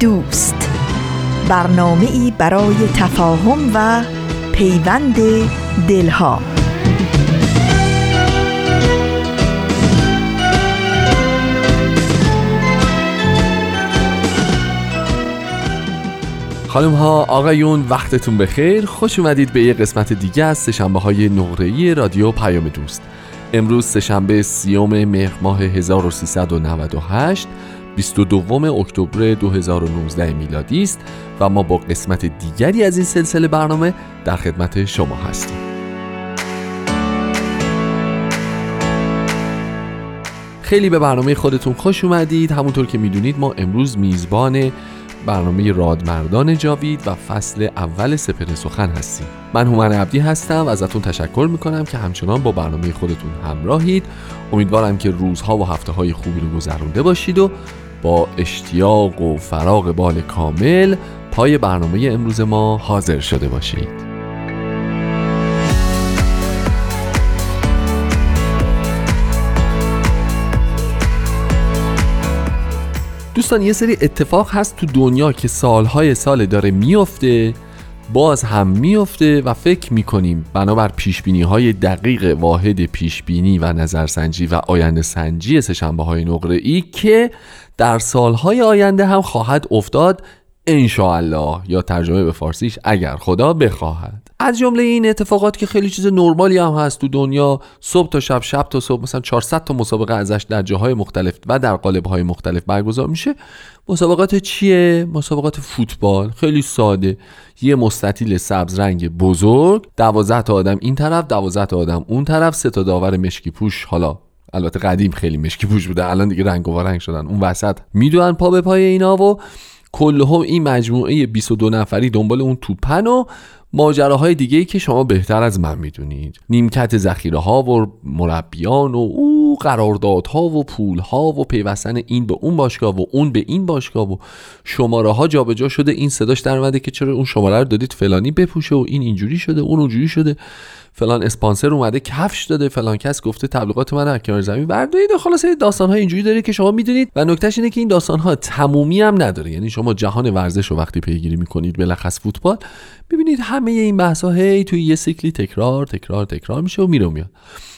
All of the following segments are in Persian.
دوست. برنامه ای برای تفاهم و پیوند دلها. خانم ها آقایون وقتتون بخیر. خوش اومدید به یه قسمت دیگه از سشنبه های نقره رادیو پیام دوست. امروز سهشنبه سیوم مهر ماه 1398 22 اکتبر 2019 میلادی است و ما با قسمت دیگری از این سلسله برنامه در خدمت شما هستیم. خیلی به برنامه خودتون خوش اومدید. همونطور که می‌دونید ما امروز میزبان برنامه رادمردان جاوید و فصل اول سپر سخن هستیم. من هومن عبدی هستم. و ازتون تشکر می‌کنم که همچنان با برنامه خودتون همراهید. امیدوارم که روزها و هفته های خوبی رو گذرونده باشید و با اشتیاق و فراغ بال کامل پای برنامه امروز ما حاضر شده باشید. دوستان یه سری اتفاق هست تو دنیا که سالهای سال داره میفته باز هم میفته و فکر می‌کنیم بنابر پیشبینی های دقیق واحد پیشبینی و نظرسنجی و آینده سنجی سشنبه های نقره ای که در سالهای آینده هم خواهد افتاد انشاءالله یا ترجمه به فارسیش اگر خدا بخواهد. از جمله این اتفاقات که خیلی چیز نرمالی هم هست تو دنیا صبح تا شب شب تا صبح مثلا 400 تا مسابقه ازش در جاهای مختلف و در قالب‌های مختلف برگزار میشه. مسابقات چیه؟ مسابقات فوتبال. خیلی ساده. یه مستطیل سبز رنگ بزرگ. 12 تا آدم این طرف 12 تا آدم اون طرف. سه تا داور مشکی پوش. حالا البته قدیم خیلی مشکی پوش بوده. الان دیگه رنگ و رنگ شدن. اون وسط می‌دونن پا به پای اینا و کلهم این مجموعه 22 نفری دنبال اون توپن و ماجراهای دیگه ای که شما بهتر از من می‌دونید. نیمکت ذخیره ها و مربیان و او قراردادها و پول ها و پیوستن این به اون باشگاه و اون به این باشگاه و شماره ها جابجا شده. این صداش در اومده که چرا اون شماره رو دادید فلانی بپوشه و این اینجوری شده اون اونجوری شده. فلان اسپانسر اومده کفش داده فلان کس گفته تبلیغات من از کنار زمین. بردارید و خلاصه داستان های اینجوری داره که شما می‌دونید. و نکتهش اینه که این داستان ها تمومی هم نداره. یعنی شما جهان ورزش رو وقتی پیگیری می‌کنید بلخص فوتبال ببینید همه این بحث ها هی توی یه سیکلی تکرار تکرار تکرار میشه و میره میاد.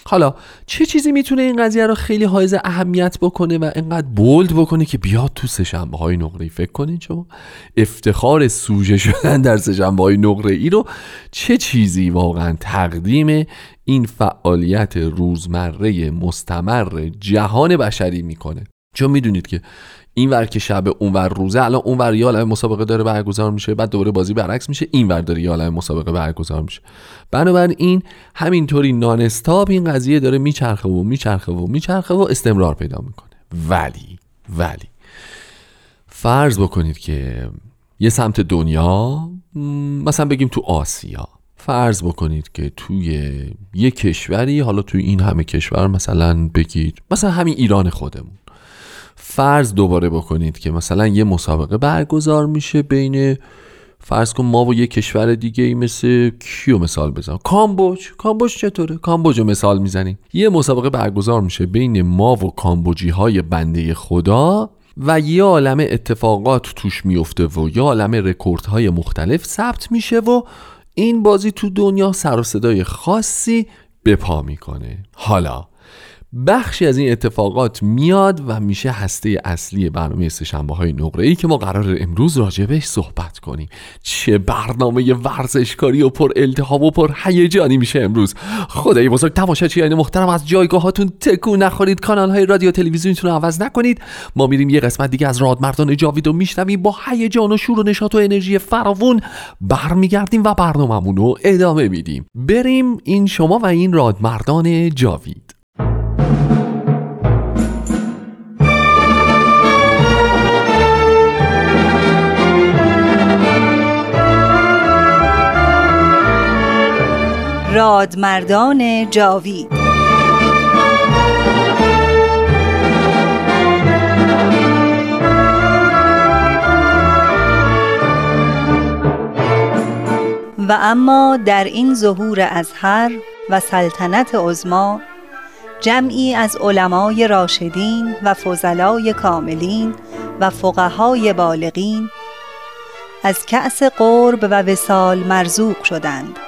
حالا چه چیزی می‌تونه این قضیه رو خیلی حائز اهمیت بکنه و انقدر بولد بکنه که بیاد تو سهشنبه های نقره فکر کنید شما؟ افتخار سوژه شدن در سهشنبه های نقره ای رو چه چیزی واقعا تقدیم این فعالیت روزمره مستمر جهان بشری می‌کنه. چون می‌دونید که این ور که شب اون ور روزه الان اون ور یه مسابقه داره برگزار میشه بعد دوباره بازی برعکس میشه این ور داره یه مسابقه برگزار میشه. بنابراین همینطوری نان استاپ این قضیه داره میچرخه و میچرخه و میچرخه و استمرار پیدا می‌کنه. ولی ولی فرض بکنید که یه سمت دنیا مثلا بگیم تو آسیا. فرض بکنید که توی یه کشوری حالا توی این همه کشور مثلا بگید مثلا همین ایران خودمون. فرض دوباره بکنید که مثلا یه مسابقه برگزار میشه بین فرض کن ما و یه کشور دیگه ای مثل کیو مثال بزنم؟ کامبوج. کامبوج چطوره؟ کامبوج رو مثال می‌زنیم. یه مسابقه برگزار میشه بین ما و کامبوجی های بنده خدا و یه عالم اتفاقات توش میفته و یه عالم رکوردهای مختلف ثبت میشه و این بازی تو دنیا سر و صدای خاصی به پا می‌کنه. حالا بخشی از این اتفاقات میاد و میشه هسته اصلی برنامه سهشنبه های نقره ای که ما قرار امروز راجبش صحبت کنیم. چه برنامه ورزشکاری و پر التهاب و پر هیجانی میشه امروز. خدای بزرگ تماشاچیان محترم از جایگاهاتون تکون نخورید. کانال های رادیو تلویزیونتون رو عوض نکنید. ما میریم یه قسمت دیگه از رادمردان جاوید و میشنویم. با هیجان و شور و نشاط و انرژی فراوون برمیگردیم و برنامه‌مون رو ادامه میدیم. بریم این شما و این رادمردان جاوید. رادمردان جاوید. و اما در این ظهور ازهر و سلطنت عزما جمعی از علمای راشدین و فضلای کاملین و فقهای بالغین از کأس قرب و وسال مرزوق شدند.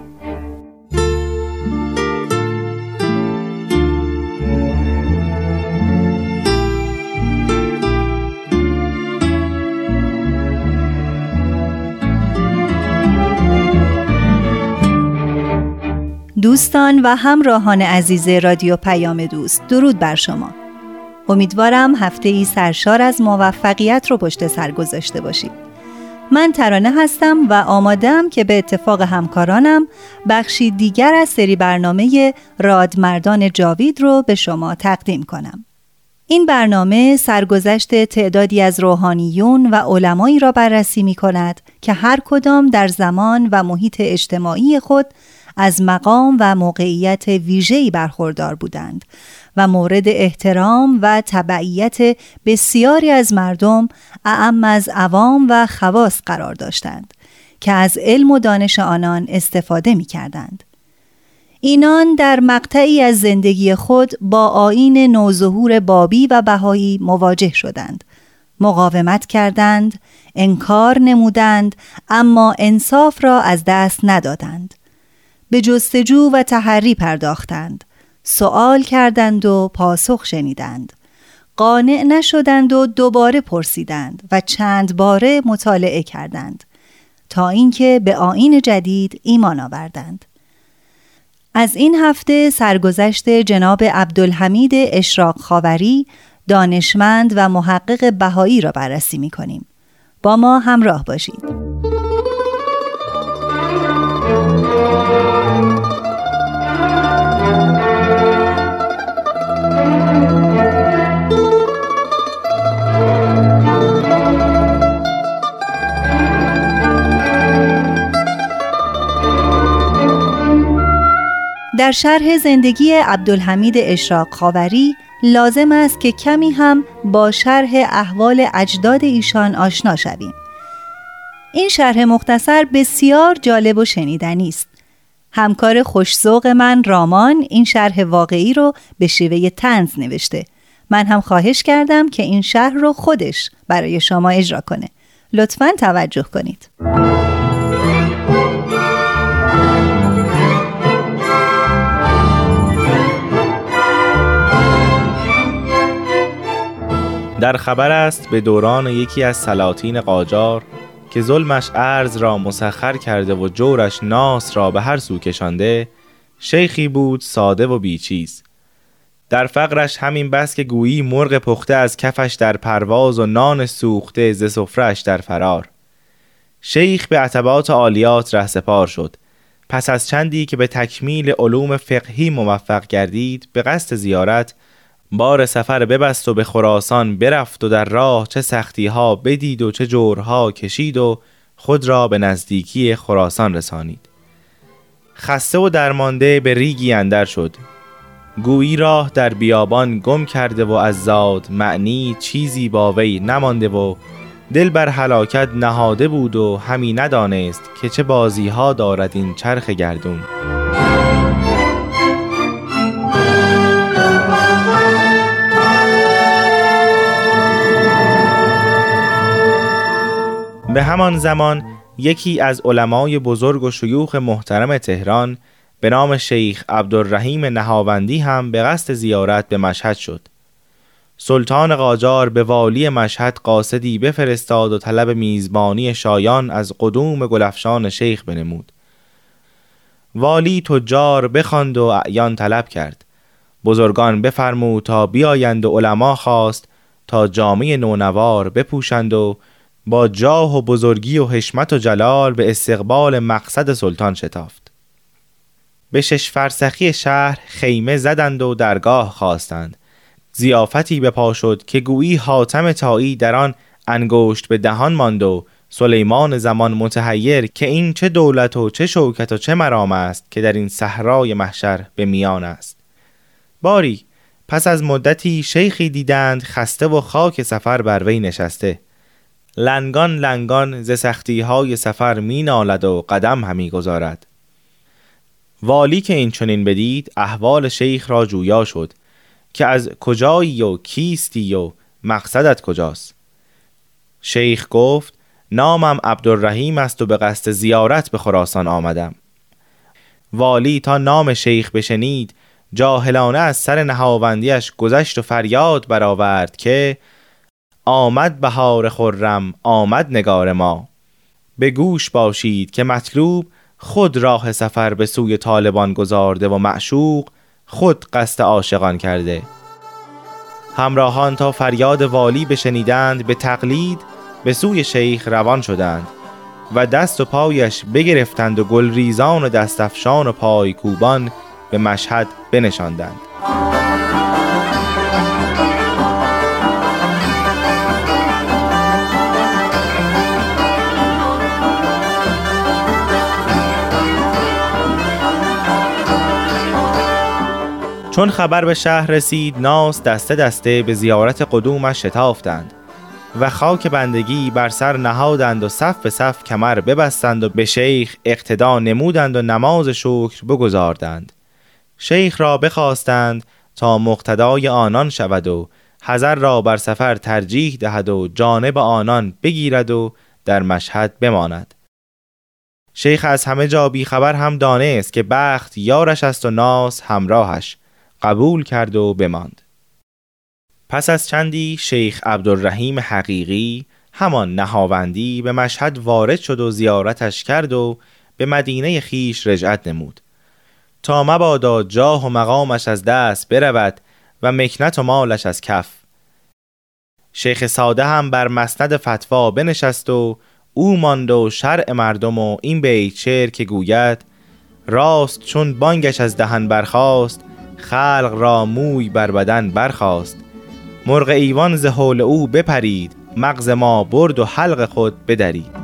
دوستان و همراهان عزیز رادیو پیام دوست درود بر شما. امیدوارم هفته ای سرشار از موفقیت رو پشت سر گذاشته باشید. من ترانه هستم و آمادم که به اتفاق همکارانم بخشی دیگر از سری برنامه رادمردان جاوید رو به شما تقدیم کنم. این برنامه سرگذشت تعدادی از روحانیون و علمایی را بررسی می کند که هر کدام در زمان و محیط اجتماعی خود از مقام و موقعیت ویژه‌ای برخوردار بودند و مورد احترام و تبعیت بسیاری از مردم اعم از عوام و خواص قرار داشتند که از علم و دانش آنان استفاده می کردند. اینان در مقطعی از زندگی خود با آین نوظهور بابی و بهایی مواجه شدند مقاومت کردند انکار نمودند اما انصاف را از دست ندادند به جستجو و تحری پرداختند سوال کردند و پاسخ شنیدند قانع نشدند و دوباره پرسیدند و چند باره مطالعه کردند تا اینکه به آین جدید ایمان آوردند از این هفته سرگذشت جناب عبدالحمید اشراق خاوری دانشمند و محقق بهایی را بررسی می کنیم. با ما همراه باشید. در شرح زندگی عبدالحمید اشراق خاوری لازم است که کمی هم با شرح احوال اجداد ایشان آشنا شویم. این شرح مختصر بسیار جالب و شنیدنی است. همکار خوشزوق من رامان این شرح واقعی رو به شیوه تنز نوشته. من هم خواهش کردم که این شرح رو خودش برای شما اجرا کنه. لطفا توجه کنید. در خبر است به دوران یکی از سلاطین قاجار که ظلمش ارز را مسخر کرده و جورش ناس را به هر سو کشانده شیخی بود ساده و بیچیز. در فقرش همین بس که گویی مرغ پخته از کفش در پرواز و نان سوخته ز سفرش در فرار. شیخ به عتبات عالیات رهسپار شد. پس از چندی که به تکمیل علوم فقهی موفق گردید به قصد زیارت بار سفر ببست و به خراسان برفت و در راه چه سختی ها بدید و چه جورها کشید و خود را به نزدیکی خراسان رسانید. خسته و درمانده به ریگی اندر شد. گویی راه در بیابان گم کرده و از زاد معنی چیزی با وی نمانده و دل بر هلاکت نهاده بود و همی ندانست که چه بازی ها دارد این چرخ گردون. به همان زمان یکی از علمای بزرگ و شیوخ محترم تهران به نام شیخ عبدالرحیم نهاوندی هم به قصد زیارت به مشهد شد. سلطان قاجار به والی مشهد قاصدی بفرستاد و طلب میزبانی شایان از قدوم گلفشان شیخ بنمود. والی تجار بخواند و اعیان طلب کرد. بزرگان بفرمود تا بیایند و علما خواست تا جامعه نونوار بپوشند و با جاه و بزرگی و حشمت و جلال به استقبال مقصد سلطان شتافت. به شش فرسخی شهر خیمه زدند و درگاه خواستند. زیافتی پا شد که گویی حاتم تایی در آن انگشت به دهان ماند و سلیمان زمان متحیر که این چه دولت و چه شوکت و چه مرام است که در این صحرای محشر به میان است. باری پس از مدتی شیخی دیدند خسته و خاک سفر بر وی نشسته. لنگان لنگان ز سختی های سفر می نالد و قدم همی گذارد. والی که این چنین بدید احوال شیخ را جویا شد که از کجایی و کیستی و مقصدت کجاست. شیخ گفت نامم عبدالرحیم است و به قصد زیارت به خراسان آمدم. والی تا نام شیخ بشنید جاهلانه از سر نهاوندیش گذشت و فریاد برآورد که آمد بهار خرم آمد نگار ما. به گوش باشید که مطلوب خود راه سفر به سوی طالبان گذارده و معشوق خود قصد عاشقان کرده. همراهان تا فریاد والی بشنیدند به تقلید به سوی شیخ روان شدند و دست و پایش بگرفتند و گل ریزان و دستفشان و پای کوبان به مشهد بنشاندند. چون خبر به شهر رسید ناس دسته دسته به زیارت قدومش شتافتند و خاک بندگی بر سر نهادند و صف به صف کمر ببستند و به شیخ اقتدا نمودند و نماز شکر بگذاردند شیخ را بخواستند تا مقتدای آنان شود و حذر را بر سفر ترجیح دهد و جانب آنان بگیرد و در مشهد بماند. شیخ از همه جا بی خبر هم دانست که بخت یارش است و ناس همراهش. قبول کرد و بماند. پس از چندی شیخ عبدالرحیم حقیقی همان نهاوندی به مشهد وارد شد و زیارتش کرد و به مدینه خیش رجعت نمود. تا مبادا جاه و مقامش از دست برود و مکنت و مالش از کف. شیخ ساده هم بر مسند فتوا بنشست و او ماند و شرع مردم و این بیت شعر که گوید راست چون بانگش از دهن برخاست خلق را موی بر بدن برخاست. مرغ ایوان ز حول او بپرید مغز ما برد و حلق خود بدرید.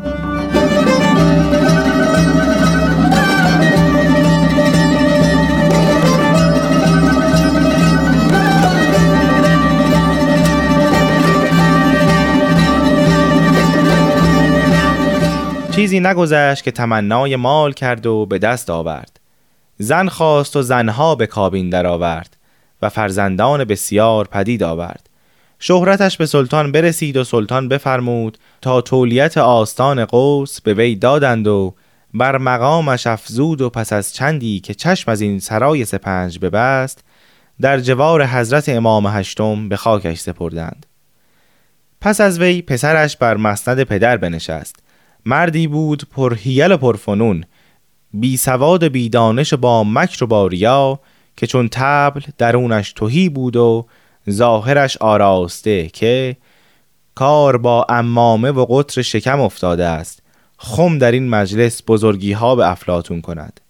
چیزی نگذشت که تمنای مال کرد و به دست آورد. زن خواست و زنها به کابین درآورد و فرزندان بسیار پدید آورد. شهرتش به سلطان برسید و سلطان بفرمود تا تولیت آستان قوس به وی دادند و بر مقامش افزود و پس از چندی که چشم از این سرای سپنج ببست در جوار حضرت امام هشتم به خاکش سپردند. پس از وی پسرش بر مسند پدر بنشست. مردی بود پرهیل و پرفنون بی سواد بی دانش با مکر و با ریا که چون تبل درونش توهی بود و ظاهرش آراسته که کار با امامه و قطر شکم افتاده است خم در این مجلس بزرگی ها به افلاتون کند.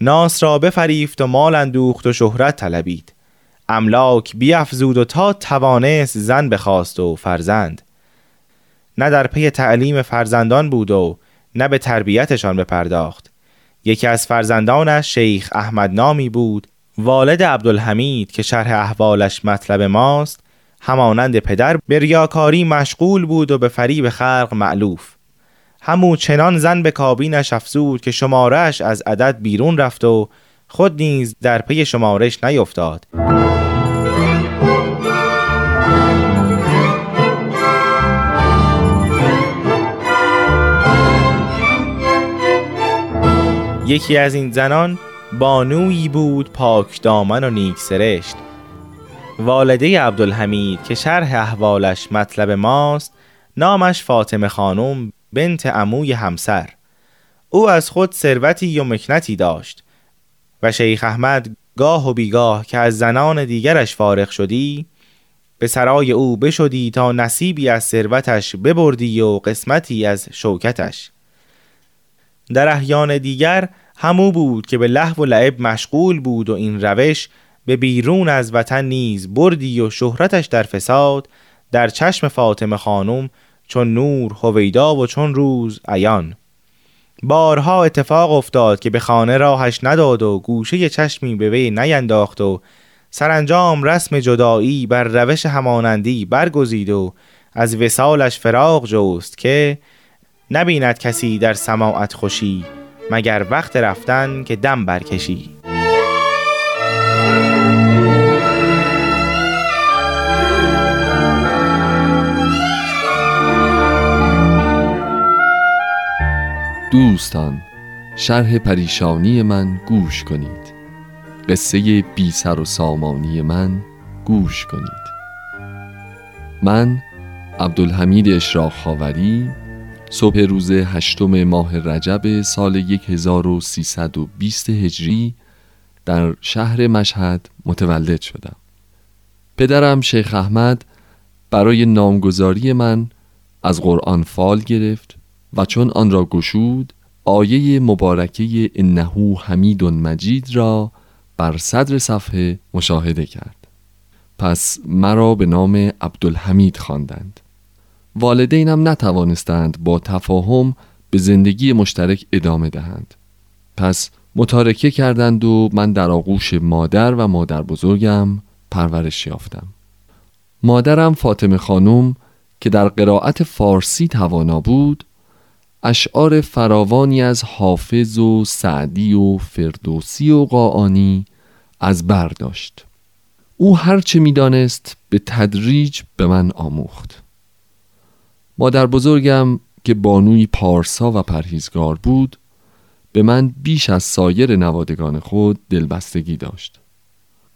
ناس را بفریفت و مال اندوخت و شهرت طلبید. املاک بیافزود و تا توانست زن بخواست و فرزند. نه در پی تعلیم فرزندان بود و نه به تربیتشان بپرداخت. یکی از فرزندانش شیخ احمد نامی بود. والد عبدالحمید که شرح احوالش مطلب ماست همانند پدر به ریاکاری مشغول بود و به فریب خلق معلوف همو چنان زن به کابینش افزود که شمارش از عدد بیرون رفت و خود نیز در پی شمارش نیفتاد. یکی از این زنان بانویی بود پاک دامن و نیک سرشت. والده عبدالحمید که شرح احوالش مطلب ماست نامش فاطمه خانم بنت عموی همسر. او از خود ثروتی و مکنتی داشت و شیخ احمد گاه و بیگاه که از زنان دیگرش فارغ شدی به سرای او بشدی تا نصیبی از ثروتش ببردی و قسمتی از شوکتش. در احیان دیگر همو بود که به لحو و لعب مشغول بود و این روش به بیرون از وطن نیز بردی و شهرتش در فساد در چشم فاطمه خانم چون نور هویدا و چون روز عیان. بارها اتفاق افتاد که به خانه راهش نداد و گوشه چشمی به وی نینداخت و سرانجام رسم جدایی بر روش همانندی برگزید و از وسالش فراغ جوست که نبیند کسی در سماعت خوشی مگر وقت رفتن که دم برکشی. دوستان شرح پریشانی من گوش کنید. قصه بی سر و سامانی من گوش کنید. من عبدالحمید اشراق خاوری صبح روز هشتم ماه رجب سال 1320 هجری در شهر مشهد متولد شدم پدرم شیخ احمد برای نامگذاری من از قرآن فال گرفت و چون آن را گشود آیه مبارکه انهو حمید مجید را بر صدر صفحه مشاهده کرد پس مرا به نام عبدالحمید خواندند. والدینم نتوانستند با تفاهم به زندگی مشترک ادامه دهند. پس متارکه کردند و من در آغوش مادر و مادر بزرگم پرورش یافتم. مادرم فاطمه خانم که در قرائت فارسی توانا بود اشعار فراوانی از حافظ و سعدی و فردوسی و قاعانی از بر داشت. او هرچه می‌دانست به تدریج به من آموخت. مادر بزرگم که بانوی پارسا و پرهیزگار بود به من بیش از سایر نوادگان خود دلبستگی داشت.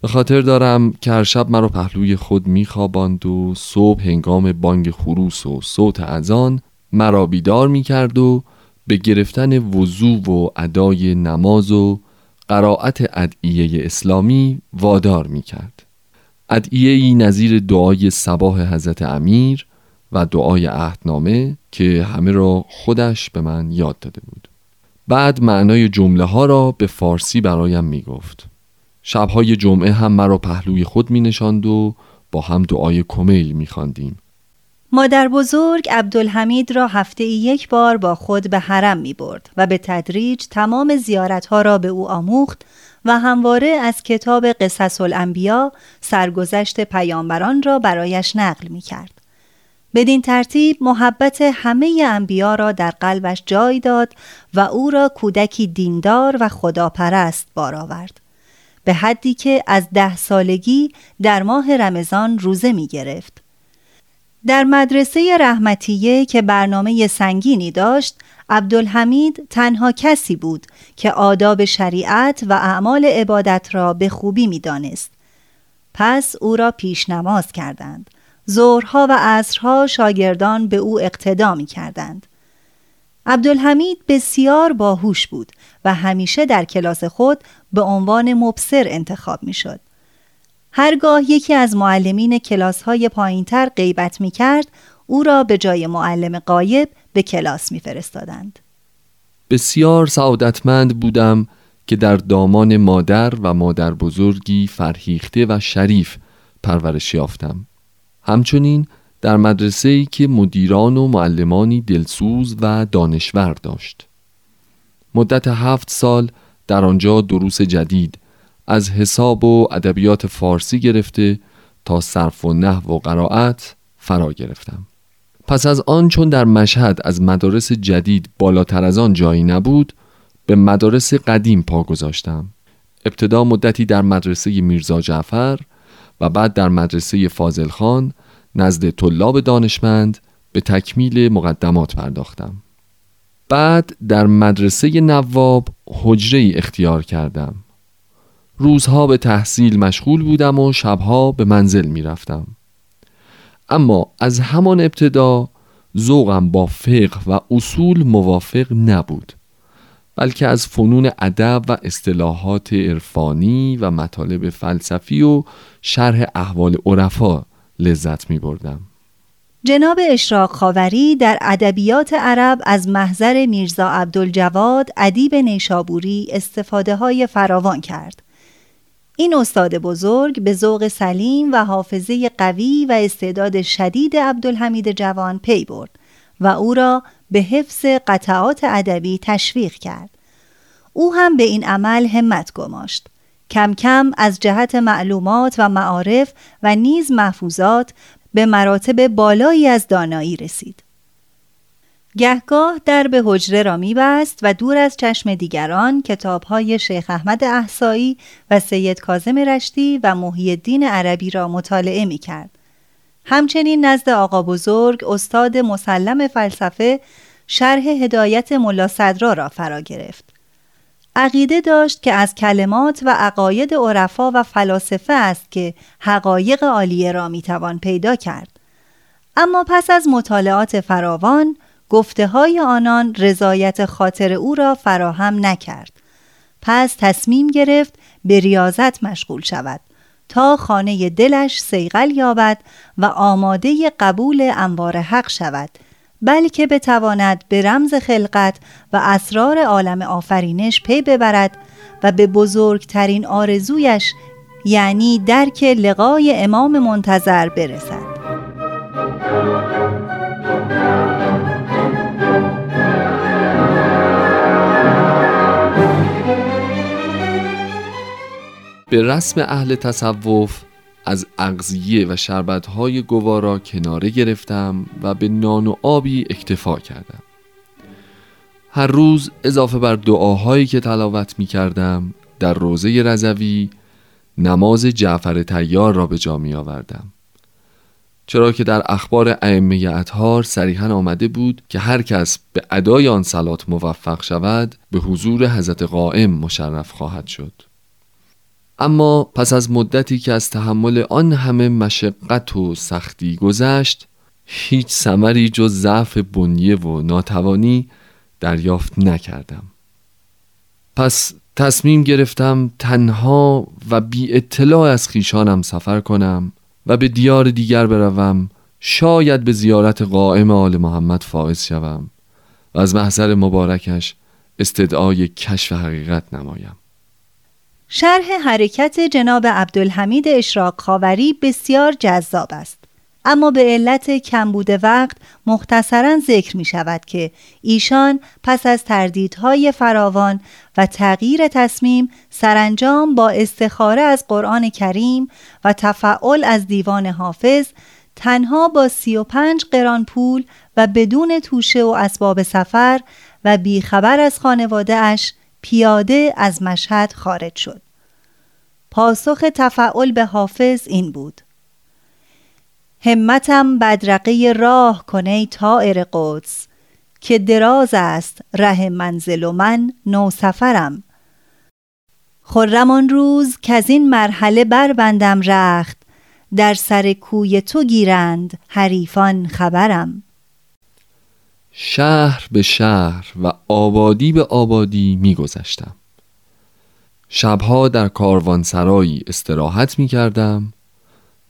به خاطر دارم که هر شب مرا پهلوی خود میخواباند و صبح هنگام بانگ خروس و صوت اذان مرا بیدار می‌کرد و به گرفتن وضوع و ادای نماز و قرائت ادعیه اسلامی وادار می‌کرد. ادعیه نظیر دعای سباه حضرت امیر و دعای عهدنامه که همه را خودش به من یاد داده بود بعد معنای جمله ها را به فارسی برایم می گفت شبهای جمعه هم مرا پهلوی خود می نشاند و با هم دعای کمیل می خاندیم. مادر بزرگ عبدالحمید را هفته یک بار با خود به حرم می برد و به تدریج تمام زیارت ها را به او آموخت و همواره از کتاب قصص الانبیا سرگذشت پیامبران را برایش نقل می کرد. بدین ترتیب محبت همه انبیا را در قلبش جای داد و او را کودکی دیندار و خداپرست بار آورد به حدی که از ده سالگی در ماه رمضان روزه می گرفت. در مدرسه رحمتیه که برنامه سنگینی داشت عبدالحمید تنها کسی بود که آداب شریعت و اعمال عبادت را به خوبی می دانست. پس او را پیش نماز کردند ظهرها و عصرها شاگردان به او اقتدا می کردند. عبدالحمید بسیار باهوش بود و همیشه در کلاس خود به عنوان مبصر انتخاب می شد. هرگاه یکی از معلمین کلاس های پایین تر غیبت می کرد او را به جای معلم قایب به کلاس می فرستادند. بسیار سعادتمند بودم که در دامان مادر و مادر بزرگی فرهیخته و شریف پرورش یافتم. همچنین در مدرسه ای که مدیران و معلمانی دلسوز و دانشور داشت. مدت هفت سال در آنجا دروس جدید از حساب و ادبیات فارسی گرفته تا صرف و نحو و قرائت فرا گرفتم. پس از آن چون در مشهد از مدارس جدید بالاتر از آن جایی نبود به مدارس قدیم پا گذاشتم. ابتدا مدتی در مدرسه میرزا جعفر و بعد در مدرسه فاضل خان نزد طلاب دانشمند به تکمیل مقدمات پرداختم. بعد در مدرسه نواب حجره اختیار کردم. روزها به تحصیل مشغول بودم و شبها به منزل می رفتم. اما از همان ابتدا ذوقم با فقه و اصول موافق نبود. بلکه از فنون ادب و اصطلاحات عرفانی و مطالب فلسفی و شرح احوال عرفا لذت می بردم. جناب اشراق خاوری در ادبیات عرب از محضر میرزا عبدالجواد ادیب نیشابوری استفاده های فراوان کرد. این استاد بزرگ به ذوق سلیم و حافظه قوی و استعداد شدید عبدالحمید جوان پی برد و او را به حفظ قطعات ادبی تشویق کرد. او هم به این عمل همت گماشت. کم کم از جهت معلومات و معارف و نیز محفوظات به مراتب بالایی از دانایی رسید. گهگاه در به حجره را میبست و دور از چشم دیگران کتابهای شیخ احمد احسایی و سید کازم رشتی و محی الدین عربی را مطالعه می کرد. همچنین نزد آقا بزرگ استاد مسلم فلسفه شرح هدایت ملا صدرا را فرا گرفت. عقیده داشت که از کلمات و عقاید عرفا و فلاسفه است که حقایق عالیه را می‌توان پیدا کرد. اما پس از مطالعات فراوان گفته های آنان رضایت خاطر او را فراهم نکرد. پس تصمیم گرفت به ریاضت مشغول شود تا خانه دلش سیغل یابد و آماده قبول انوار حق شود بلکه بتواند به رمز خلقت و اسرار عالم آفرینش پی ببرد و به بزرگترین آرزویش یعنی درک لقای امام منتظر برسد. به رسم اهل تصوف از اغذیه و شربتهای گوارا کناره گرفتم و به نان و آبی اکتفا کردم. هر روز اضافه بر دعاهایی که تلاوت می کردم در روزه رزوی نماز جعفر تیار را به جا می آوردم چرا که در اخبار ائمه اطهار صریحا آمده بود که هر کس به ادای آن سلات موفق شود به حضور حضرت قائم مشرف خواهد شد. اما پس از مدتی که از تحمل آن همه مشقت و سختی گذشت هیچ سمری جز ضعف بنیه و ناتوانی دریافت نکردم. پس تصمیم گرفتم تنها و بی اطلاع از خیشانم سفر کنم و به دیار دیگر بروم. شاید به زیارت قائم آل محمد فائز شوم و از محضر مبارکش استدعای کشف حقیقت نمایم. شرح حرکت جناب عبدالحمید اشراق خاوری بسیار جذاب است. اما به علت کمبود وقت مختصرا ذکر می شود که ایشان پس از تردیدهای فراوان و تغییر تصمیم سرانجام با استخاره از قرآن کریم و تفعل از دیوان حافظ تنها با سی و پنج قران پول و بدون توشه و اسباب سفر و بیخبر از خانواده اش پیاده از مشهد خارج شد. پاسخ تفعل به حافظ این بود. همتم بدرقه راه کنه طائر قدس که دراز است ره منزل و من نو سفرم آن روز که از این مرحله بربندم رخت در سر کوی تو گیرند حریفان خبرم. شهر به شهر و آبادی به آبادی میگذشتم. شبها در کاروانسرایی استراحت می کردم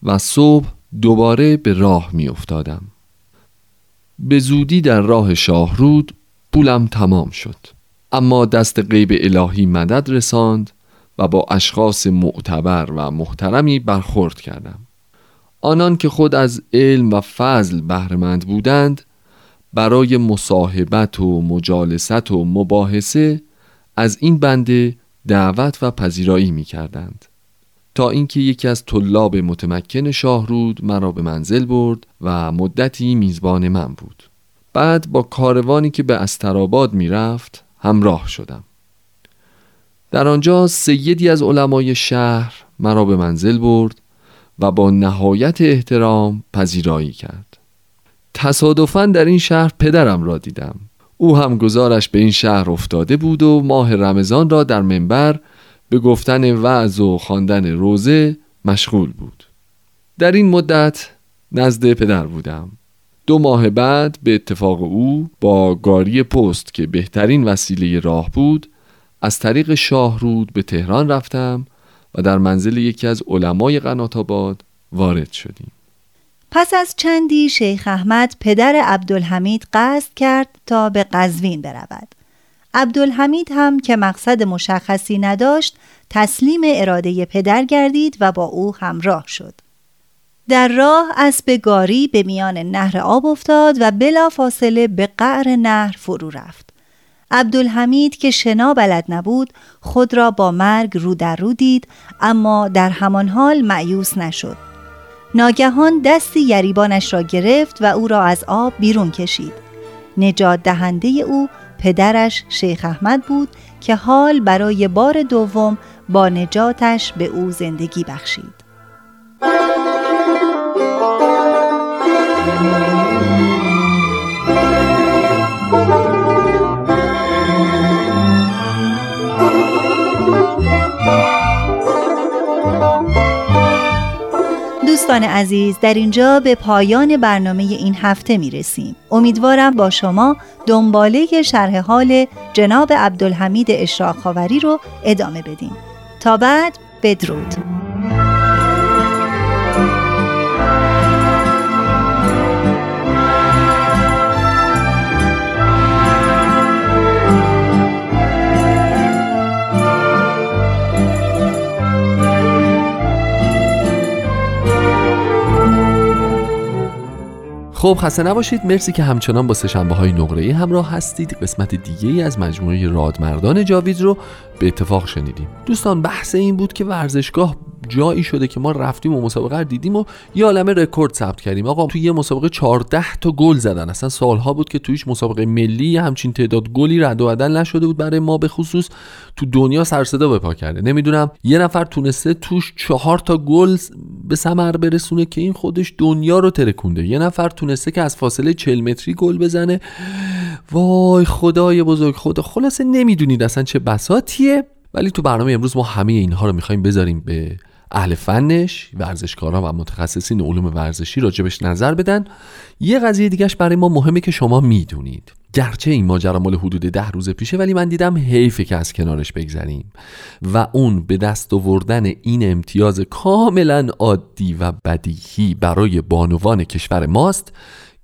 و صبح دوباره به راه می افتادم. به زودی در راه شاهرود پولم تمام شد. اما دست غیب الهی مدد رساند و با اشخاص معتبر و محترمی برخورد کردم. آنان که خود از علم و فضل بهرهمند بودند برای مصاحبت و مجالست و مباحثه از این بنده دعوت و پذیرایی می کردند تا اینکه یکی از طلاب متمکن شاهرود مرا به منزل برد و مدتی میزبان من بود. بعد با کاروانی که به استراباد می‌رفت همراه شدم. در آنجا سیدی از علمای شهر مرا به منزل برد و با نهایت احترام پذیرایی کرد. تصادفا در این شهر پدرم را دیدم. او هم گزارش به این شهر افتاده بود و ماه رمضان را در منبر به گفتن وعظ و خواندن روزه مشغول بود. در این مدت نزد پدر بودم. دو ماه بعد به اتفاق او با گاری پست که بهترین وسیله راه بود از طریق شاهرود به تهران رفتم و در منزل یکی از علمای قنات وارد شدیم. پس از چندی شیخ احمد پدر عبدالحمید قصد کرد تا به قزوین برود. عبدالحمید هم که مقصد مشخصی نداشت تسلیم اراده پدر گردید و با او همراه شد. در راه اسب گاری به میان نهر آب افتاد و بلا فاصله به قعر نهر فرو رفت. عبدالحمید که شنا بلد نبود خود را با مرگ رو در رو دید اما در همان حال معیوس نشد. ناگهان دستی یریبانش را گرفت و او را از آب بیرون کشید. نجات دهنده او پدرش شیخ احمد بود که حال برای بار دوم با نجاتش به او زندگی بخشید. دوستان عزیز در اینجا به پایان برنامه این هفته می رسیم. امیدوارم با شما دنباله شرح حال جناب عبدالحمید اشراق رو ادامه بدیم. تا بعد بدرود. خب خسته نباشید. مرسی که همچنان با سشنبه های نقره همراه هستید. قسمت دیگه ای از مجموعه رادمردان جاوید رو به اتفاق شنیدیم. دوستان بحث این بود که ورزشگاه جایی شده که ما رفتیم و مسابقه رو دیدیم و یه عالمه رکورد ثبت کردیم. آقا توی یه مسابقه 14 تا گل زدن. اصلا سالها بود که تویش مسابقه ملی همچین تعداد گلی رد و بدل نشده بود برای ما به خصوص تو دنیا سر صدا به پا کرده. نمی‌دونم یه نفر تونسته توش چهار تا گل به ثمر برسونه که این خودش دنیا رو ترکونده. یه نفر تونسته که از فاصله 40 متری گل بزنه. وای خدای بزرگ خدا. خلاصه نمی‌دونید اصلا چه بساتیه. ولی تو برنامه امروز ما همه اینها رو می‌خوایم بذاریم به اهل فنش ورزشکاران و متخصصین علوم ورزشی راجبش نظر بدن. یه قضیه دیگهش برای ما مهمه که شما می‌دونید. گرچه این ماجرا مال حدود ده روز پیشه ولی من دیدم حیفه که از کنارش بگذریم. و اون به دست آوردن این امتیاز کاملا عادی و بدیهی برای بانوان کشور ماست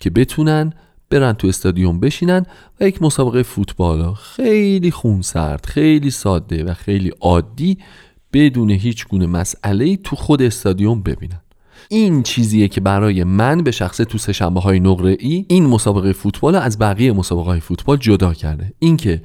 که بتونن برن تو استادیوم بشینن و یک مسابقه فوتبال خیلی خونسرد خیلی ساده و خیلی عادی بدون هیچ گونه مسئله تو خود استادیوم ببینن. این چیزیه که برای من به شخصه تو سهشنبه های نقره ای این مسابقه فوتبال از بقیه مسابقه های فوتبال جدا کرده. اینکه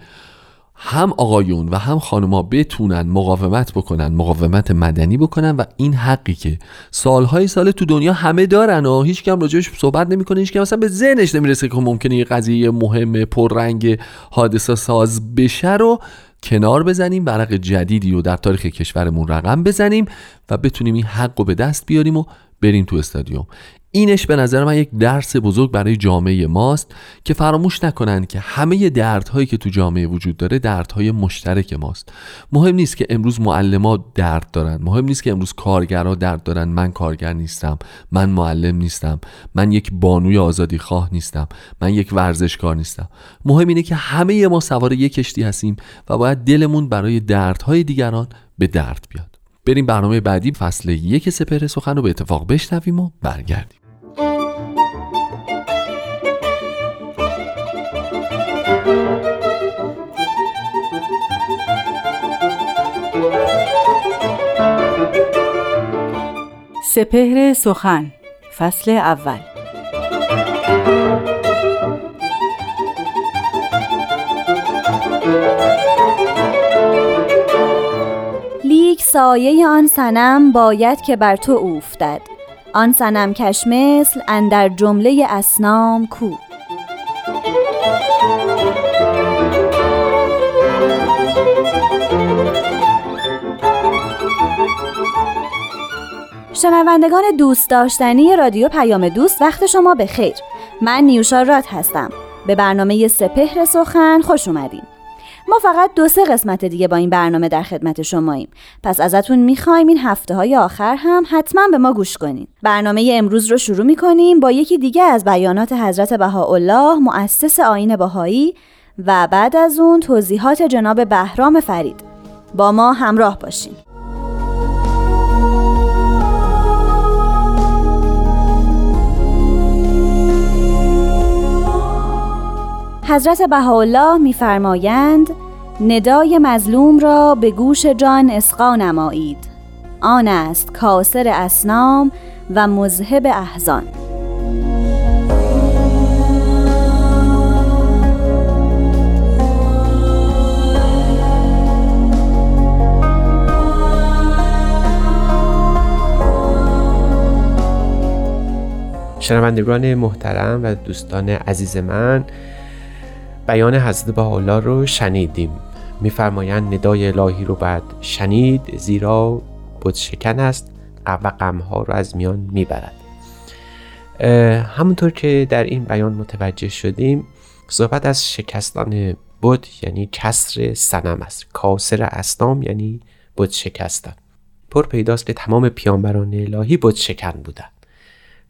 هم آقایون و هم خانما بتونن مقاومت بکنن مقاومت مدنی بکنن و این حقی که سالهای سال تو دنیا همه دارن و هیچ کم راجبش صحبت نمی‌کنه هیچ کم مثلا به ذهنش نمی‌رسه که ممکنه یه قضیه مهم پررنگ حادثه ساز بشه رو کنار بزنیم ورق جدیدی رو در تاریخ کشورمون رقم بزنیم و بتونیم این حق رو به دست بیاریم و بریم تو استادیوم. اینش به نظر من یک درس بزرگ برای جامعه ماست که فراموش نکنند که همه دردهایی که تو جامعه وجود داره دردهای مشترک ماست. مهم نیست که امروز معلمات درد دارن. مهم نیست که امروز کارگرها درد دارن. من کارگر نیستم. من معلم نیستم. من یک بانوی آزادی خواه نیستم. من یک ورزشکار نیستم. مهم اینه که همه ما سوار یک کشتی هستیم و باید دلمون برای دردهای دیگران به درد بیاد. بریم برنامه بعدی فصل یک سپهر سخن رو به اتفاق بشنویم و برگردیم. سپهر سخن فصل اول. لیک سایه آن سنم باید که بر تو اوفتد. آن سنم کش مثل اندر جمله اسنام کو. شنوندگان دوست داشتنی رادیو پیام دوست وقت شما به خیر. من نیوشا رات هستم. به برنامه سپهر سخن خوش اومدین. ما فقط دو سه قسمت دیگه با این برنامه در خدمت شماییم. پس ازتون می‌خوایم این هفته های آخر هم حتما به ما گوش کنین. برنامه امروز رو شروع می‌کنیم با یکی دیگه از بیانات حضرت بهاءالله مؤسس آین بهایی و بعد از اون توضیحات جناب بهرام فرید. با ما همراه باشین. حضرت بهاءالله میفرمایند ندای مظلوم را به گوش جان اسقا نمایید. آن است کاسر اسنام و مذهب احزان. شنوندگان محترم و دوستان عزیز من بیان حضرت بهاءالله رو شنیدیم. میفرمایند ندای الهی رو بعد شنید زیرا بود شکن است و غمها رو از میان می‌برد. همونطور که در این بیان متوجه شدیم صحبت از شکستان بود یعنی کسر سنم است. کاسر اسنام یعنی بود شکستن. پر پیداست که تمام پیانبران الهی بود شکن بودند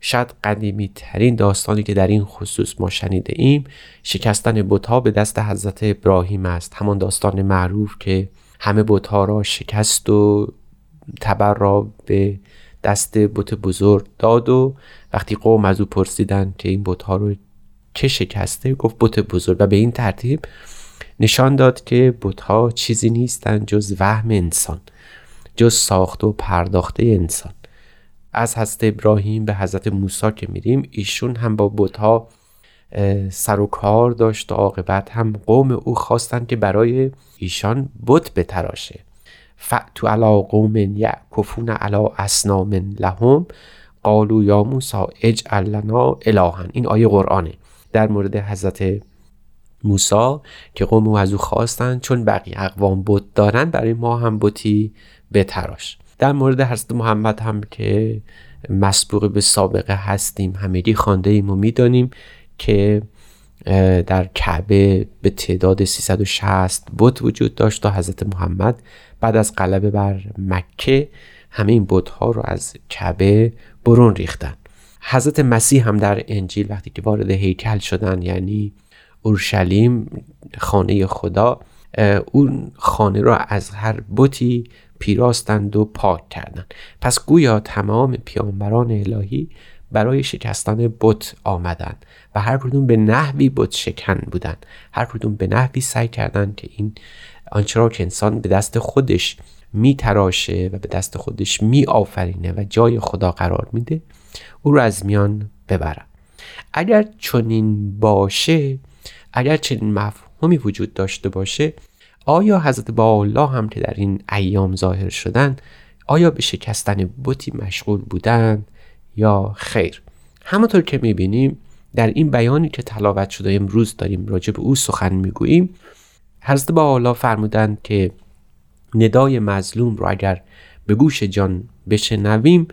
شاید قدیمی ترین داستانی که در این خصوص ما شنیده ایم شکستن بتها به دست حضرت ابراهیم است. همان داستان معروف که همه بتها را شکست و تبر را به دست بت بزرگ داد و وقتی قوم از او پرسیدن که این بتها رو چه شکسته گفت بت بزرگ و به این ترتیب نشان داد که بتها چیزی نیستند جز وهم انسان جز ساخته و پرداخته انسان. از حضرت ابراهیم به حضرت موسی که میریم ایشون هم با بتها سر و کار داشت و عاقبت هم قوم او خواستند که برای ایشان بت بتراشه. فعتو علا قوم یعکفون علا اسنام لهم قالو یا موسی اجعل لنا الهن این آیه قرآنه. در مورد حضرت موسی که قوم او از او خواستند چون بقیه اقوام بت دارن برای ما هم بتی بتراش. در مورد حضرت محمد هم که مسبوق به سابقه هستیم همگی خانده ایم و می‌دانیم که در کعبه به تعداد 360 بت وجود داشت تا حضرت محمد بعد از غلبه بر مکه همه این بت ها رو از کعبه برون ریختن. حضرت مسیح هم در انجیل وقتی که وارد هیکل شدن یعنی اورشلیم خانه خدا اون خانه را از هر بتی پیراستند و پاک کردند. پس گویا تمام پیامبران الهی برای شکستن بت آمدند و هر کدوم به نحوی بت شکن بودند. هر کدوم به نحوی سعی کردند که این آنچه را که انسان به دست خودش می تراشه و به دست خودش می آفرینه و جای خدا قرار میده او را از میان ببرن اگر چنین باشه اگر چنین مفهومی وجود داشته باشه آیا حضرت با الله هم که در این ایام ظاهر شدند آیا به شکستن بتی مشغول بودند یا خیر؟ همونطور که می‌بینیم در این بیانی که تلاوت شده امروز داریم راجع به او سخن می‌گوییم حضرت با الله فرمودند که ندای مظلوم رو اگر به گوش جان بشنویم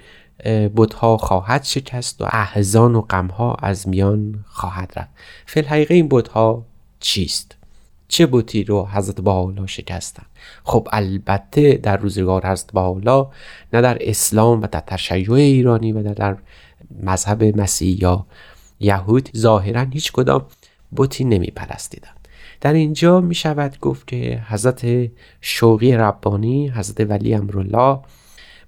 بتها خواهد شکست و احزان و غمها از میان خواهد رفت. فی الحقیقه این بتها چیست؟ چه بوتی رو حضرت بهاءالله شکستن؟ خب البته در روزگار حضرت بهاءالله نه در اسلام و در تشیع ایرانی و نه در مذهب مسیح یا یهود ظاهرا هیچ کدام بوتی نمی پرستیدن در اینجا می شود گفت که حضرت شوقی ربانی حضرت ولی امرالله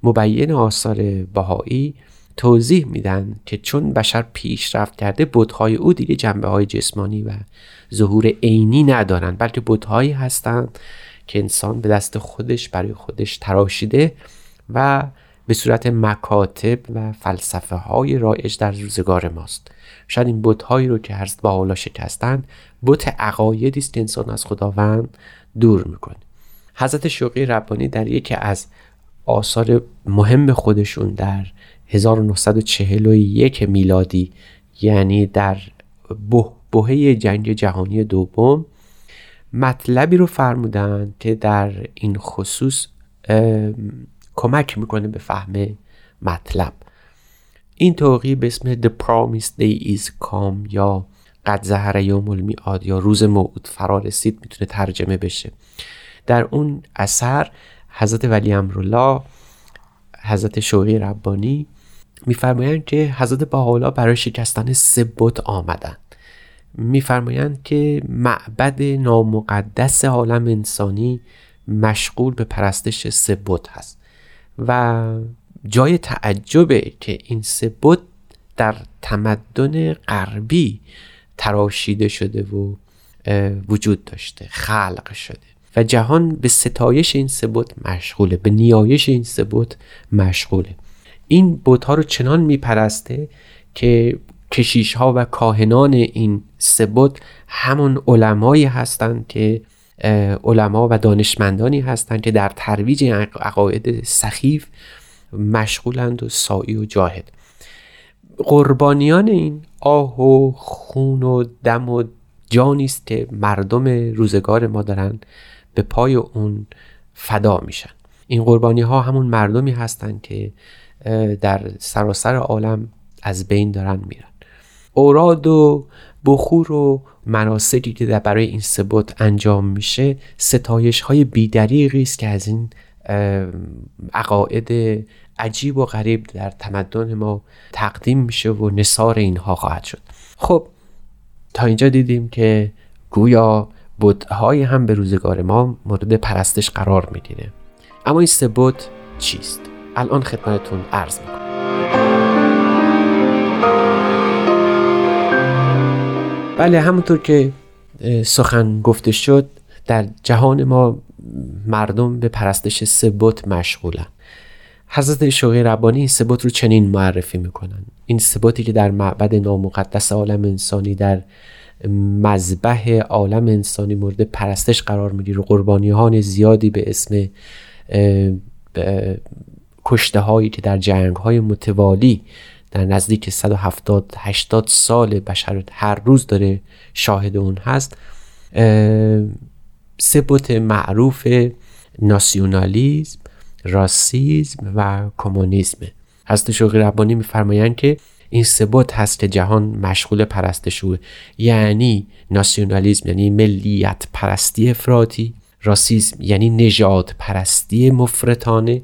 مبین آثار بهایی توضیح میدن که چون بشر پیشرفت کرده بودهای او دیگه جنبه های جسمانی و ظهور عینی ندارند بلکه بودهایی هستند که انسان به دست خودش برای خودش تراشیده و به صورت مکاتب و فلسفه های رایج در روزگار ماست. شاید این بودهایی رو که هست با حالا شکستند بت عقایدی است که انسان از خداوند دور می‌کنه. حضرت شوقی ربانی در یکی از آثار مهم خودشون در 1941 میلادی یعنی در بهه جنگ جهانی دوم مطلبی رو فرمودن که در این خصوص کمک می‌کنه به فهم مطلب. این توقی به اسم The Promised Day is Come یا قد زهر یوم المیعاد یا روز موعود فرا رسید می‌تونه ترجمه بشه. در اون اثر حضرت ولی امرالله حضرت شوقی ربانی میفرمایند که حضرت بهاءالله برای شکستن سه بت آمدند میفرمایند که معبد نامقدس عالم انسانی مشغول به پرستش سه بت هست و جای تعجبه که این سه بت در تمدن غربی تراشیده شده و وجود داشته خلق شده و جهان به ستایش این سبوت مشغوله به نیایش این سبوت مشغوله. این بوت رو چنان میپرسته که کشیش ها و کاهنان این سبوت همون علمایی هستند که علما و دانشمندانی هستند که در ترویج عقاید سخیف مشغولند و سایی و جاهد. قربانیان این آه و خون و دم و جانی است که مردم روزگار ما دارن به پای اون فدا میشن. این قربانی ها همون مردمی هستند که در سراسر عالم از بین دارن میرن. اوراد و بخور و مناسکی که برای این سبوت انجام میشه ستایش های بیدریقی است که از این عقاید عجیب و غریب در تمدن ما تقدیم میشه و نصار اینها خواهد شد. خب تا اینجا دیدیم که گویا بودهای هم به روزگار ما مورد پرستش قرار می‌گیره. اما این سه چیست؟ الان خدمتتون عرض می‌کنم. بله همونطور که سخن گفته شد در جهان ما مردم به پرستش سه مشغولن. حضرت شوقی ربانی این سبوت رو چنین معرفی می‌کنن. این سبوتی که در معبد نامقدس عالم انسانی در مذبح عالم انسانی مورد پرستش قرار می‌گیره. و قربانیان زیادی به اسم کشته هایی که در جنگ های متوالی در نزدیک 170 80 سال بشر هر روز داره شاهد اون هست سبوت معروف ناسیونالیزم راسیزم و کمونیسم. حضرت شوقی ربانی میفرمایند که این ثبات هست که جهان مشغول پرستشوه یعنی ناسیونالیزم یعنی ملیت پرستی افراطی. راسیزم یعنی نژاد پرستی مفرطانه.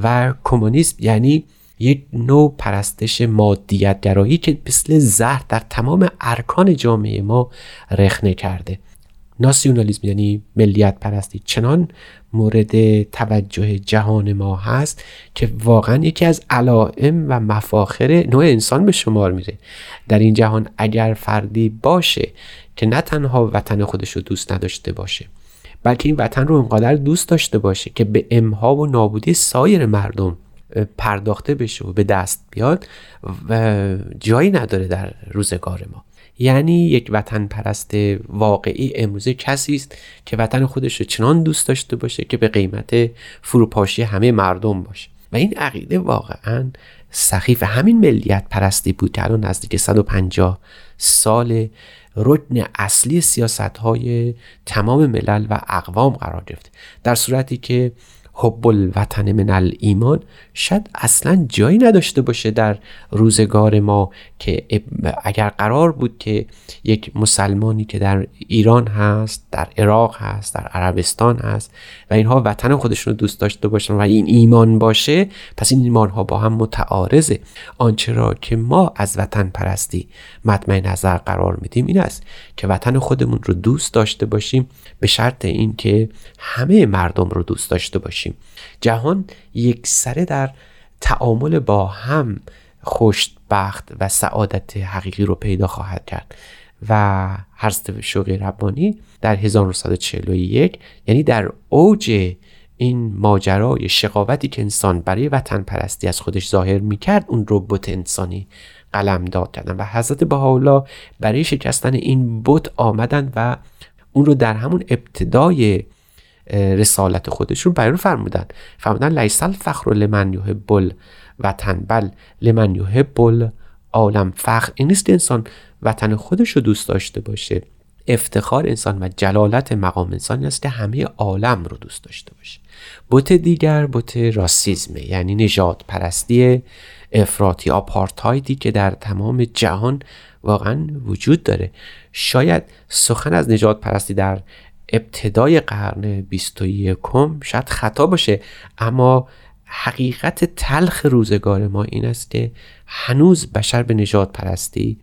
و کمونیسم یعنی یک نوع پرستش مادیت گرایی که مثل زهر در تمام ارکان جامعه ما رخنه کرده. ناسیونالیسم یعنی ملیت پرستی. چنان مورد توجه جهان ما هست که واقعا یکی از علائم و مفاخر نوع انسان به شمار میره. در این جهان اگر فردی باشه که نه تنها وطن خودش رو دوست نداشته باشه بلکه این وطن رو انقدر دوست داشته باشه که به امها و نابودی سایر مردم پرداخته بشه و به دست بیاد و جایی نداره در روزگار ما. یعنی یک وطن پرست واقعی امروزه کسی است که وطن خودش رو چنان دوست داشته باشه که به قیمت فروپاشی همه مردم باشه. و این عقیده واقعا سخیف همین ملیت پرستی بود که الان نزدیک 150 سال رکن اصلی سیاست های تمام ملل و اقوام قرار گرفته در صورتی که حب الوطن من الایمان شاید اصلا جایی نداشته باشه در روزگار ما که اگر قرار بود که یک مسلمانی که در ایران هست در عراق هست در عربستان هست و اینها وطن خودشون رو دوست داشته باشن و این ایمان باشه پس این ایمان ها با هم متعارضه. آنچه را که ما از وطن پرستی مطمع نظر قرار میدیم این است که وطن خودمون رو دوست داشته باشیم به شرط اینکه همه مردم رو دوست داشته باشیم. جهان یک سره در تعامل با هم خوشبخت و سعادت حقیقی رو پیدا خواهد کرد. و حضرت شوقی ربانی در 1941 یعنی در اوج این ماجرای شقاوتی که انسان برای وطن پرستی از خودش ظاهر می‌کرد اون ربات انسانی قلم داد کردن. و حضرت بهاءالله برای شکستن این بت آمدند و اون رو در همون ابتدای رسالت خودشون بیان فرمودن. فرمودن لیس الفخر لمن یحب وطن بل لمن یحب عالم فخر این نیست انسان وطن خودش رو دوست داشته باشه. افتخار انسان و جلالت مقام انسان است که همه عالم رو دوست داشته باشه. بوت دیگر بوت راسیزمه یعنی نجات پرستی افراطی آپارتایدی که در تمام جهان واقعا وجود داره. شاید سخن از نجات پرستی در ابتدای قرن 21 شاید خطا باشه اما حقیقت تلخ روزگار ما این است که هنوز بشر به نجات پرستی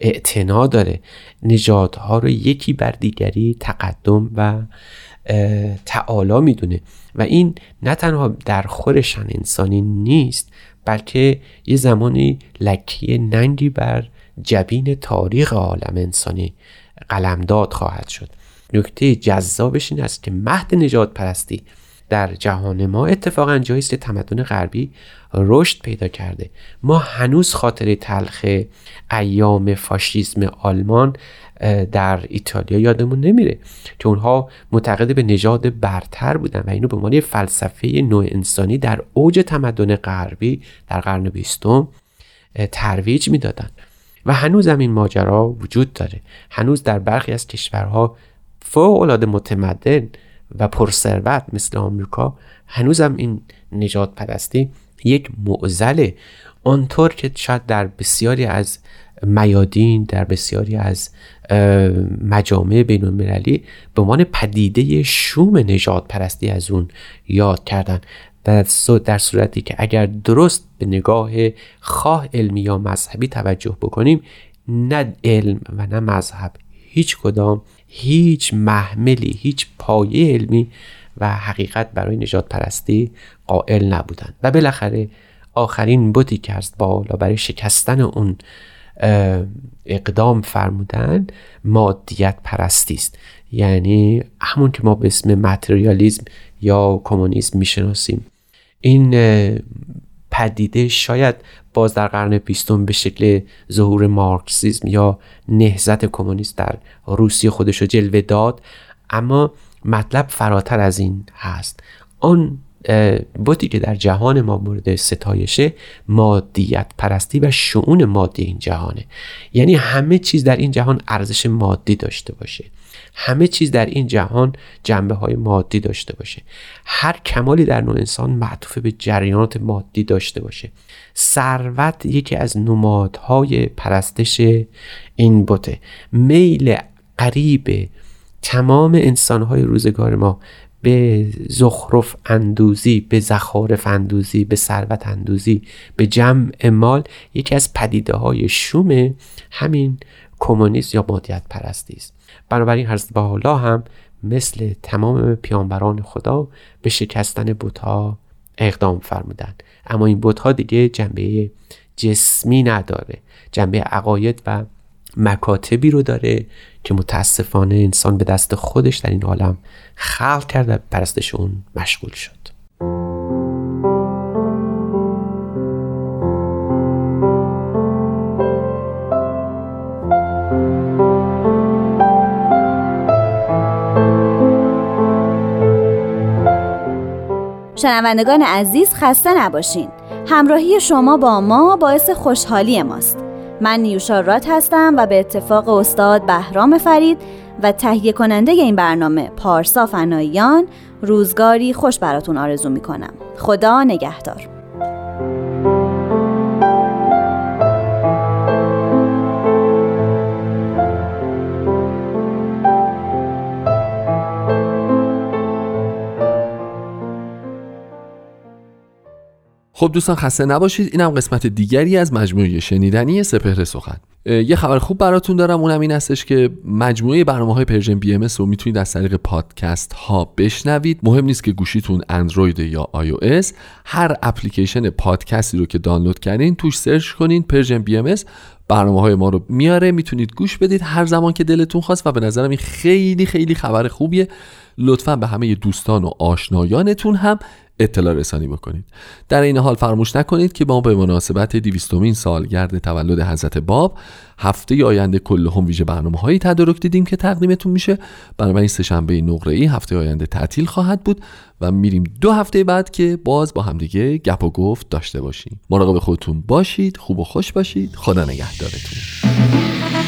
اعتنا داره. نژادها رو یکی بر دیگری تقدم و تعالی می‌دونه و این نه تنها در خورشن انسانی نیست بلکه یه زمانی لکی ننگی بر جبین تاریخ عالم انسانی قلمداد خواهد شد. نکته جذابش این است که مهد نجات پرستی در جهان ما اتفاقا جایی است تمدن غربی رشد پیدا کرده. ما هنوز خاطر تلخ ایام فاشیسم آلمان در ایتالیا یادمون نمیره که اونها معتقد به نژاد برتر بودن و اینو به عنوان فلسفه نوع انسانی در اوج تمدن غربی در قرن بیستم ترویج می‌دادن. و هنوز هم این ماجرا وجود داره. هنوز در برخی از کشورها فوق العاده متمدن و پرثروت مثل آمریکا هنوزم این نجات پرستی یک معزله آنطور که شاید در بسیاری از میادین در بسیاری از مجامع بین المللی به عنوان پدیده شوم نجات پرستی از اون یاد کردن. در صورتی که اگر درست به نگاه خواه علمی یا مذهبی توجه بکنیم نه علم و نه مذهب هیچ کدام هیچ محملی هیچ پایه علمی و حقیقت برای نجات پرستی قائل نبودند. و بالاخره آخرین بوتی که از بالا برای شکستن اون اقدام فرمودن مادیت پرستی است. یعنی همون که ما به اسم متریالیزم یا کمونیسم می‌شناسیم. این پدیده شاید باز در قرن بیستم به شکل ظهور مارکسیزم یا نهزت کمونیست در روسیه خودش رو جلوه داد. اما مطلب فراتر از این هست. آن بودی که در جهان ما مورد ستایشه مادیت پرستی و شعون مادی این جهانه. یعنی همه چیز در این جهان ارزش مادی داشته باشه. همه چیز در این جهان جنبه های مادی داشته باشه. هر کمالی در نوع انسان معطوف به جریانات مادی داشته باشه. ثروت یکی از نمادهای پرستش این بوته. میل قریب تمام انسانهای روزگار ما به زخرف اندوزی به زخارف اندوزی به ثروت اندوزی به جمع مال یکی از پدیده های شوم همین کمونیست یا مادیت پرستی است. بنابراین حضرت حالا هم مثل تمام پیانبران خدا به شکستن بوتها اقدام فرمودند. اما این بوتها دیگه جنبه جسمی نداره. جنبه عقاید و مکاتبی رو داره که متاسفانه انسان به دست خودش در این عالم خلق کرد و پرستش اون مشغول شد. شنوندگان عزیز خسته نباشین. همراهی شما با ما باعث خوشحالی ماست. من نیوشا رات هستم و به اتفاق استاد بهرام فرید و تهیه کننده این برنامه پارسا فناییان روزگاری خوش براتون آرزو می‌کنم. خدا نگهدار. خب دوستان خسته نباشید. اینم قسمت دیگری از مجموعه شنیدنی سپهر سخن. یه خبر خوب براتون دارم. اونم این هستش که مجموعه برنامه های Persian BMS رو می‌تونید از طریق پادکست ها بشنوید. مهم نیست که گوشیتون اندروید یا iOS. هر اپلیکیشن پادکستی رو که دانلود کردین توش سرچ کنین Persian BMS برنامه های ما رو میاره. می‌تونید گوش بدید هر زمان که دلتون خواست و به نظرم این خیلی خیلی خبر خوبیه. لطفا به همه دوستان و آشنایانتون هم اطلاع رسانی بکنید. در این حال فراموش نکنید که ما به مناسبت دیویستومین سالگرد تولد حضرت باب هفته آینده کل هم ویژه برنامه هایی تدارک دیدیم که تقدیمتون میشه. بنابراین سهشنبه نقره ای هفته آینده تعطیل خواهد بود و میریم دو هفته بعد که باز با همدیگه گپ و گفت داشته باشیم. مراقب خودتون باشید خوب و خوش باشید. خدا نگهدارتون.